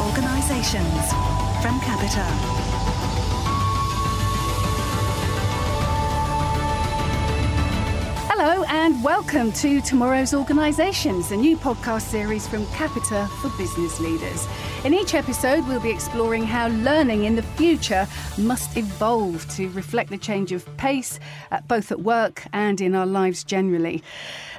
Organisations from Capita. Hello, and welcome to Tomorrow's Organisations, a new podcast series from Capita for business leaders. In each episode, we'll be exploring how learning in the future must evolve to reflect the change of pace, uh, both at work and in our lives generally.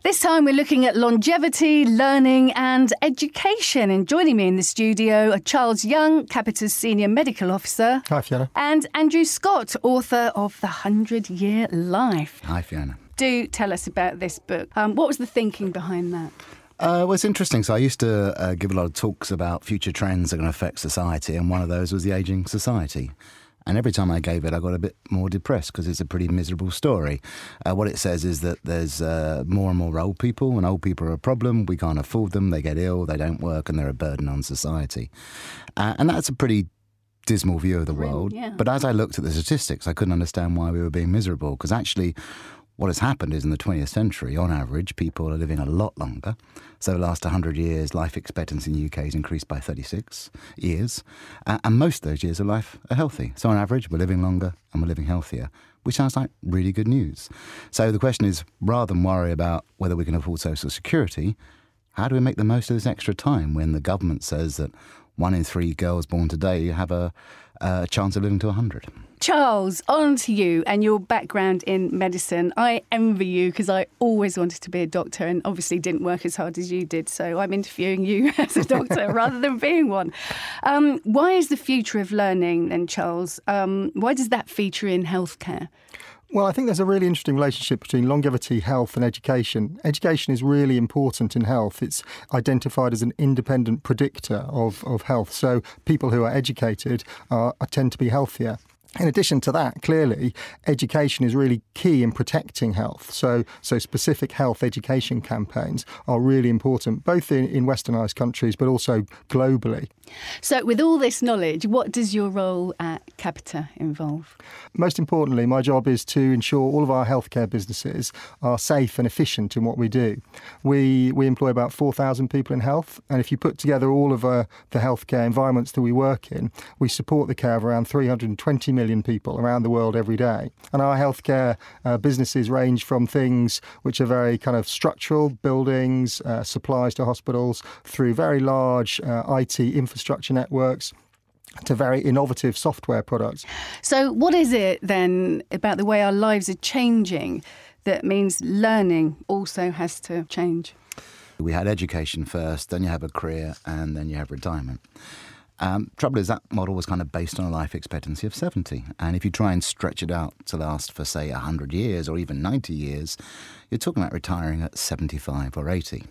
This time, we're looking at longevity, learning, and education. And joining me in the studio are Charles Young, Capita's Senior Medical Officer. Hi, Fiona. And Andrew Scott, author of The Hundred Year Life. Hi, Fiona do tell us about this book. Um, what was the thinking behind that? Uh, well, it's interesting. So I used to uh, give a lot of talks about future trends that are going to affect society, and one of those was the aging society. And every time I gave it, I got a bit more depressed because it's a pretty miserable story. Uh, what it says is that there's uh, more and more old people, and old people are a problem. We can't afford them. They get ill, they don't work, and they're a burden on society. Uh, and that's a pretty dismal view of the world. Yeah. But as I looked at the statistics, I couldn't understand why we were being miserable because actually, what has happened is in the 20th century, on average, people are living a lot longer. So, the last 100 years, life expectancy in the UK has increased by 36 years. And most of those years of life are healthy. So, on average, we're living longer and we're living healthier, which sounds like really good news. So, the question is rather than worry about whether we can afford Social Security, how do we make the most of this extra time when the government says that one in three girls born today have a, a chance of living to 100? Charles, on to you and your background in medicine. I envy you because I always wanted to be a doctor and obviously didn't work as hard as you did. So I'm interviewing you as a doctor rather than being one. Um, why is the future of learning then, Charles? Um, why does that feature in healthcare? Well, I think there's a really interesting relationship between longevity, health, and education. Education is really important in health. It's identified as an independent predictor of, of health. So people who are educated are, tend to be healthier. In addition to that, clearly, education is really key in protecting health. So, so specific health education campaigns are really important, both in, in westernised countries but also globally. So, with all this knowledge, what does your role at Capita involve? Most importantly, my job is to ensure all of our healthcare businesses are safe and efficient in what we do. We, we employ about 4,000 people in health, and if you put together all of uh, the healthcare environments that we work in, we support the care of around 320 million people around the world every day. And our healthcare uh, businesses range from things which are very kind of structural, buildings, uh, supplies to hospitals, through very large uh, IT infrastructure networks to very innovative software products. So, what is it then about the way our lives are changing that means learning also has to change? We had education first, then you have a career, and then you have retirement. Um, trouble is, that model was kind of based on a life expectancy of 70. And if you try and stretch it out to last for, say, 100 years or even 90 years, you're talking about retiring at 75 or 80,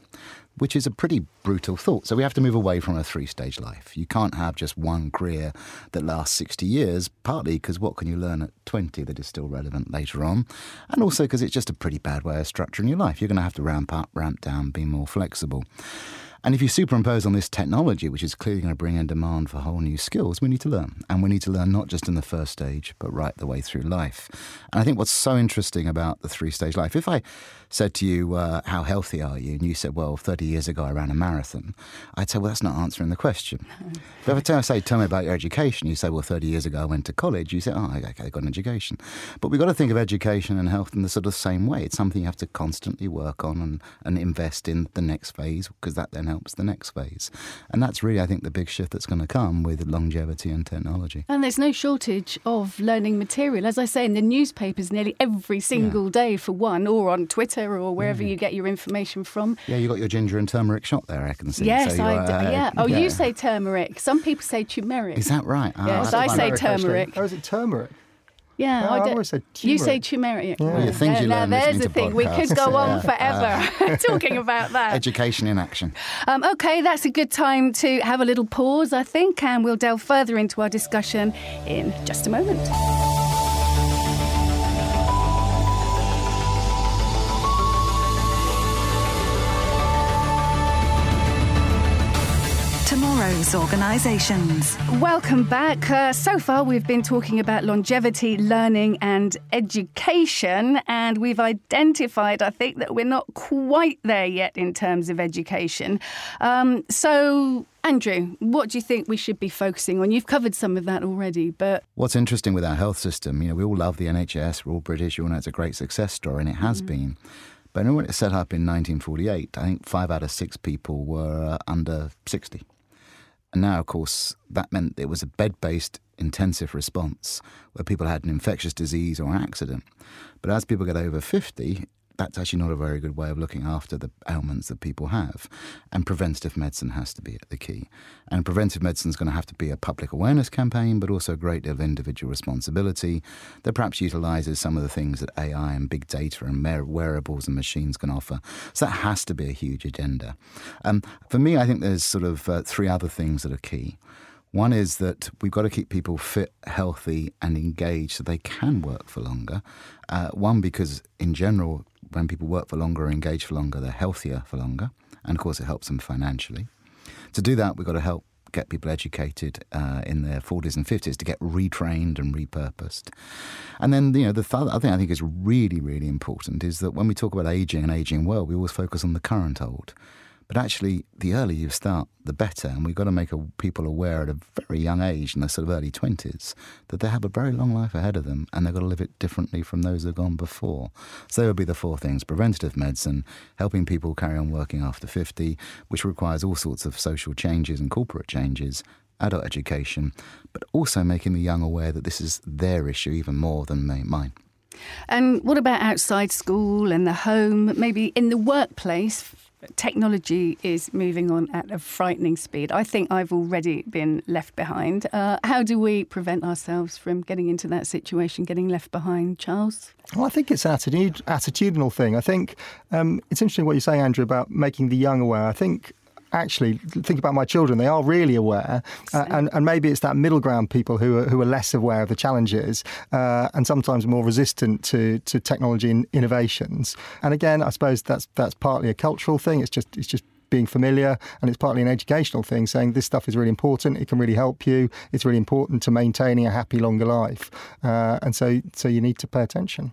which is a pretty brutal thought. So we have to move away from a three stage life. You can't have just one career that lasts 60 years, partly because what can you learn at 20 that is still relevant later on? And also because it's just a pretty bad way of structuring your life. You're going to have to ramp up, ramp down, be more flexible. And if you superimpose on this technology, which is clearly going to bring in demand for whole new skills, we need to learn. And we need to learn not just in the first stage, but right the way through life. And I think what's so interesting about the three stage life, if I said to you, uh, How healthy are you? And you said, Well, 30 years ago I ran a marathon, I'd say, Well, that's not answering the question. but if I say, Tell me about your education, you say, Well, 30 years ago I went to college, you say, Oh, okay, I got an education. But we've got to think of education and health in the sort of same way. It's something you have to constantly work on and, and invest in the next phase, because that then helps the next phase. And that's really, I think, the big shift that's going to come with longevity and technology. And there's no shortage of learning material. As I say, in the newspapers nearly every single yeah. day for one, or on Twitter or wherever yeah. you get your information from. Yeah, you got your ginger and turmeric shot there, I can see. Yes, so I. Uh, yeah. Oh, yeah. you say turmeric. Some people say turmeric. Is that right? Oh, yes, I, I say turmeric. Or is it turmeric? Yeah, no, I, I always say turmeric. You say turmeric. Yeah. Well, yeah, things you now, learn there's the thing. Podcasts. We could go on forever talking about that. Education in action. Um, okay, that's a good time to have a little pause, I think, and we'll delve further into our discussion in just a moment. Tomorrow's Organisations. Welcome back. Uh, so far, we've been talking about longevity, learning, and education, and we've identified, I think, that we're not quite there yet in terms of education. Um, so, Andrew, what do you think we should be focusing on? You've covered some of that already, but. What's interesting with our health system, you know, we all love the NHS, we're all British, you all know it's a great success story, and it has mm. been. But when it set up in 1948, I think five out of six people were uh, under 60. And now, of course, that meant it was a bed based intensive response where people had an infectious disease or accident. But as people get over 50, that's actually not a very good way of looking after the ailments that people have. And preventative medicine has to be the key. And preventive medicine is going to have to be a public awareness campaign, but also a great deal of individual responsibility that perhaps utilizes some of the things that AI and big data and wearables and machines can offer. So that has to be a huge agenda. Um, for me, I think there's sort of uh, three other things that are key. One is that we've got to keep people fit, healthy, and engaged so they can work for longer. Uh, one, because in general, when people work for longer or engage for longer, they're healthier for longer. And of course, it helps them financially. To do that, we've got to help get people educated uh, in their 40s and 50s to get retrained and repurposed. And then, you know, the th- other thing I think is really, really important is that when we talk about aging and aging well, we always focus on the current old. But actually, the earlier you start, the better. And we've got to make a, people aware at a very young age, in their sort of early 20s, that they have a very long life ahead of them and they've got to live it differently from those who've gone before. So, there would be the four things preventative medicine, helping people carry on working after 50, which requires all sorts of social changes and corporate changes, adult education, but also making the young aware that this is their issue even more than mine. And what about outside school and the home, maybe in the workplace? Technology is moving on at a frightening speed. I think I've already been left behind. Uh, how do we prevent ourselves from getting into that situation, getting left behind, Charles? Well, I think it's an attitudinal thing. I think um, it's interesting what you say, Andrew, about making the young aware. I think actually think about my children, they are really aware, uh, and and maybe it's that middle ground people who are who are less aware of the challenges uh, and sometimes more resistant to to technology and innovations. And again, I suppose that's that's partly a cultural thing. It's just it's just being familiar and it's partly an educational thing saying this stuff is really important it can really help you it's really important to maintaining a happy longer life uh, and so so you need to pay attention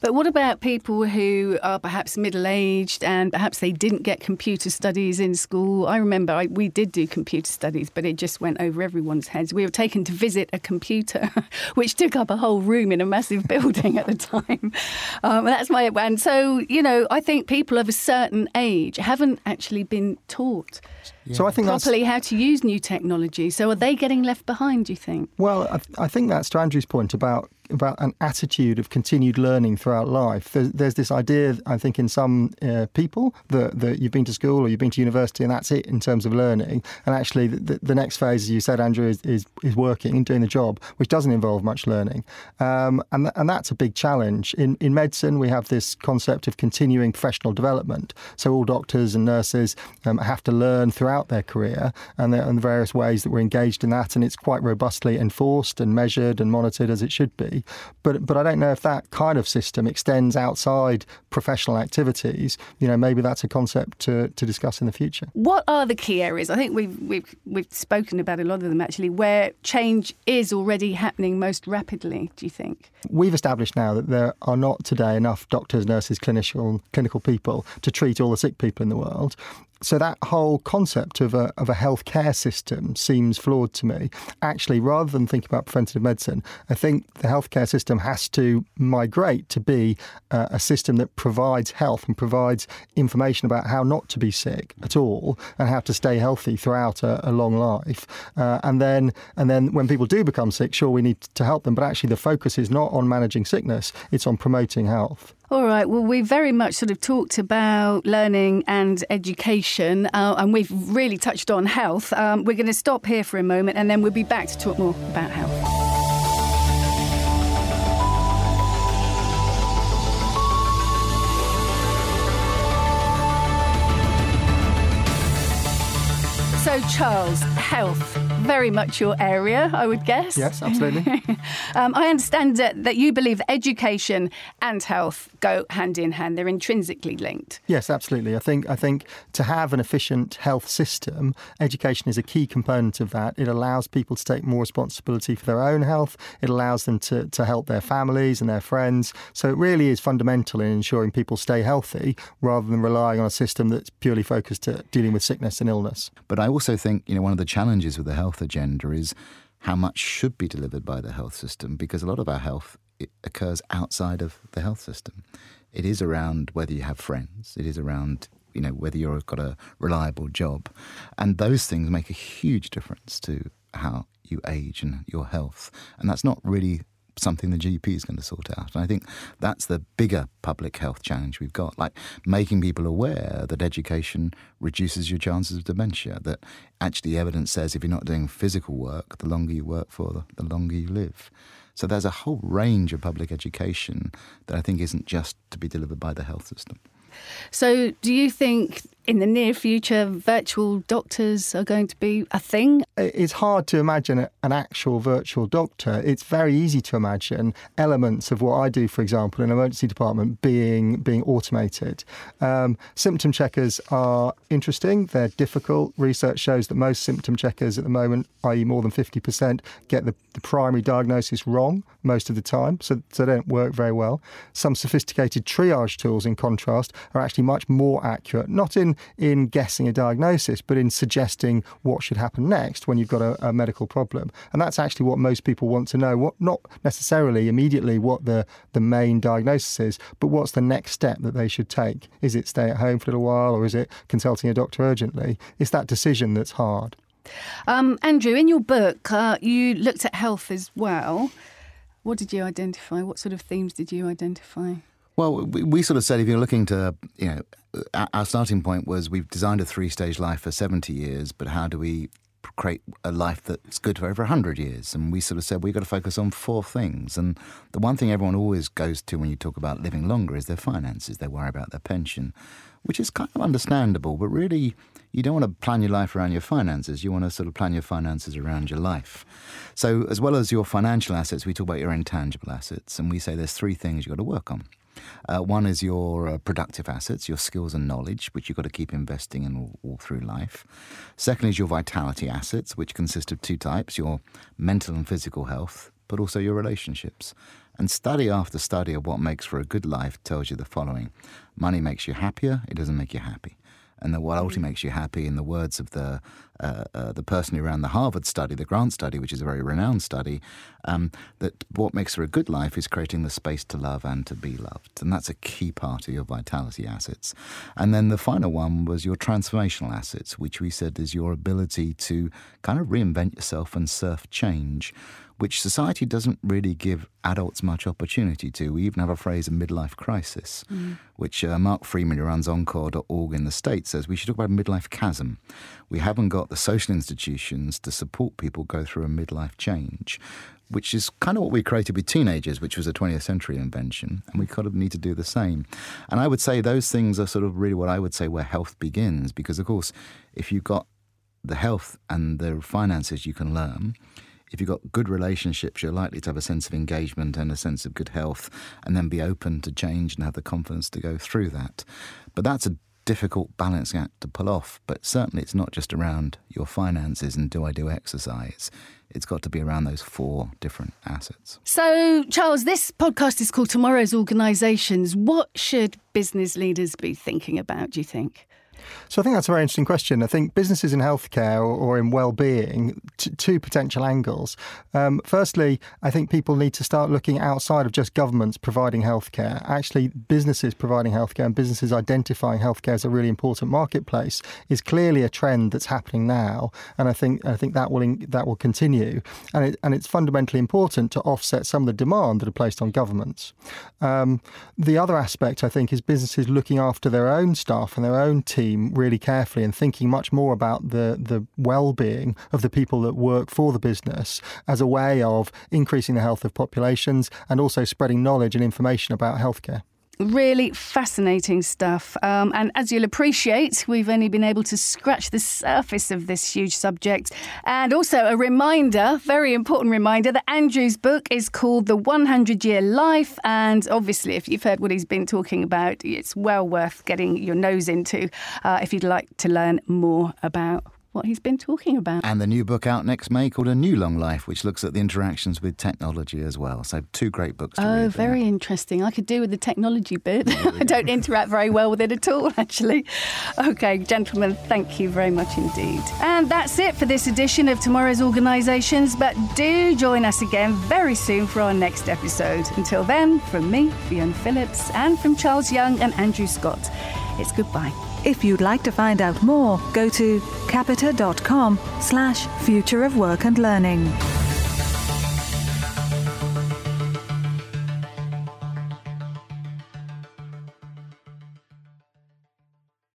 but what about people who are perhaps middle aged and perhaps they didn't get computer studies in school? I remember I, we did do computer studies, but it just went over everyone's heads. We were taken to visit a computer, which took up a whole room in a massive building at the time. Um, that's my and so you know I think people of a certain age haven't actually been taught yeah. So I think properly how to use new technology. So are they getting left behind? Do you think? Well, I, I think that's to Andrew's point about about an attitude of continued learning throughout life. There's, there's this idea, I think, in some uh, people that, that you've been to school or you've been to university and that's it in terms of learning. And actually, the, the next phase, as you said, Andrew, is, is, is working and doing the job, which doesn't involve much learning. Um, and, and that's a big challenge. In, in medicine, we have this concept of continuing professional development. So all doctors and nurses um, have to learn throughout throughout their career and the, and the various ways that we're engaged in that. And it's quite robustly enforced and measured and monitored as it should be. But, but I don't know if that kind of system extends outside professional activities. You know, maybe that's a concept to, to discuss in the future. What are the key areas? I think we've, we've, we've spoken about a lot of them actually, where change is already happening most rapidly, do you think? We've established now that there are not today enough doctors, nurses, clinical, clinical people to treat all the sick people in the world so that whole concept of a, of a healthcare system seems flawed to me. Actually, rather than thinking about preventative medicine, I think the healthcare system has to migrate to be uh, a system that provides health and provides information about how not to be sick at all and how to stay healthy throughout a, a long life. Uh, and then, and then when people do become sick, sure, we need to help them, but actually the focus is not on managing sickness; it's on promoting health. All right. Well, we very much sort of talked about learning and education, uh, and we've really touched on health. Um, we're going to stop here for a moment, and then we'll be back to talk more about health. Charles, health, very much your area, I would guess. Yes, absolutely. um, I understand that, that you believe education and health go hand in hand, they're intrinsically linked. Yes, absolutely. I think I think to have an efficient health system, education is a key component of that. It allows people to take more responsibility for their own health. It allows them to, to help their families and their friends. So it really is fundamental in ensuring people stay healthy rather than relying on a system that's purely focused at dealing with sickness and illness. But I also think, you know, one of the challenges with the health agenda is how much should be delivered by the health system because a lot of our health occurs outside of the health system. It is around whether you have friends. It is around you know whether you've got a reliable job, and those things make a huge difference to how you age and your health. And that's not really something the GP is going to sort out. And I think that's the bigger public health challenge we've got, like making people aware that education reduces your chances of dementia, that actually evidence says if you're not doing physical work, the longer you work for, the longer you live. So there's a whole range of public education that I think isn't just to be delivered by the health system. So, do you think in the near future virtual doctors are going to be a thing? It's hard to imagine an actual virtual doctor. It's very easy to imagine elements of what I do, for example, in an emergency department being being automated. Um, symptom checkers are interesting. They're difficult. Research shows that most symptom checkers at the moment, i.e., more than 50%, get the, the primary diagnosis wrong most of the time, so, so they don't work very well. Some sophisticated triage tools, in contrast, are actually much more accurate, not in, in guessing a diagnosis, but in suggesting what should happen next when you've got a, a medical problem. And that's actually what most people want to know, what not necessarily immediately what the, the main diagnosis is, but what's the next step that they should take. Is it stay at home for a little while or is it consulting a doctor urgently? It's that decision that's hard. Um, Andrew, in your book, uh, you looked at health as well. What did you identify? What sort of themes did you identify? Well, we, sort of said if you're looking to, you know, our starting point was we've designed a three stage life for 70 years, but how do we create a life that's good for over 100 years? And we sort of said we've got to focus on four things. And the one thing everyone always goes to when you talk about living longer is their finances. They worry about their pension, which is kind of understandable, but really, you don't want to plan your life around your finances. You want to sort of plan your finances around your life. So, as well as your financial assets, we talk about your intangible assets, and we say there's three things you've got to work on. Uh, one is your uh, productive assets, your skills and knowledge, which you've got to keep investing in all, all, through life. Second is your vitality assets, which consist of two types your mental and physical health, but also your relationships. And study after study of what makes for a good life tells you the following money makes you happier, it doesn't make you happy and that what ultimately makes you happy, in the words of the uh, uh, the person who ran the Harvard study, the Grant study, which is a very renowned study, um, that what makes for a good life is creating the space to love and to be loved, and that's a key part of your vitality assets. And then the final one was your transformational assets, which we said is your ability to kind of reinvent yourself and surf change which society doesn't really give adults much opportunity to. We even have a phrase, a midlife crisis, mm. which uh, Marc Freedman, who runs Encore.org in the States, says we should talk about a midlife chasm. We haven't got the social institutions to support people go through a midlife change, which is kind of what we created with teenagers, which was a 20th century invention, and we kind of need to do the same. And I would say those things are sort of really what I would say where health begins, because of course, if you've got the health and the finances, you can learn if you've got good relationships, you're likely to have a sense of engagement and a sense of good health, and then be open to change and have the confidence to go through that. But that's a difficult balancing act to pull off. But certainly, it's not just around your finances and do I do exercise. It's got to be around those four different assets. So, Charles, this podcast is called Tomorrow's Organisations. What should business leaders be thinking about, do you think? So I think that's a very interesting question. I think businesses in healthcare or, in well-being, t- two potential angles. Um, firstly, I think people need to start looking outside of just governments providing healthcare. Actually, businesses providing healthcare and businesses identifying healthcare as a really important marketplace is clearly a trend that's happening now, and I think I think that will in, that will continue. And it, and it's fundamentally important to offset some of the demand that are placed on governments. Um, the other aspect, I think, is businesses looking after their own staff and their own team team really carefully and thinking much more about the, the well being of the people that work for the business as a way of increasing the health of populations and also spreading knowledge and information about healthcare. Really fascinating stuff. Um, and as you'll appreciate, we've only been able to scratch the surface of this huge subject. And also a reminder, very important reminder, that Andrew's book is called The 100 Year Life. And obviously, if you've heard what he's been talking about, it's well worth getting your nose into uh, if you'd like to learn more about what he's been talking about. And the new book out next May called A New Long Life, which looks at the interactions with technology as well. So, two great books to oh, very there. interesting. I could do with the technology bit. I don't interact very well with it at all, actually. Okay, gentlemen, thank you very much indeed. And that's it for this edition of Tomorrow's Organisations. But do join us again very soon for our next episode. Until then, from me, Fiona Phillips, and from Charles Young and Andrew Scott, it's goodbye. If you'd like to find out more, go to capita.com slash future of work and learning.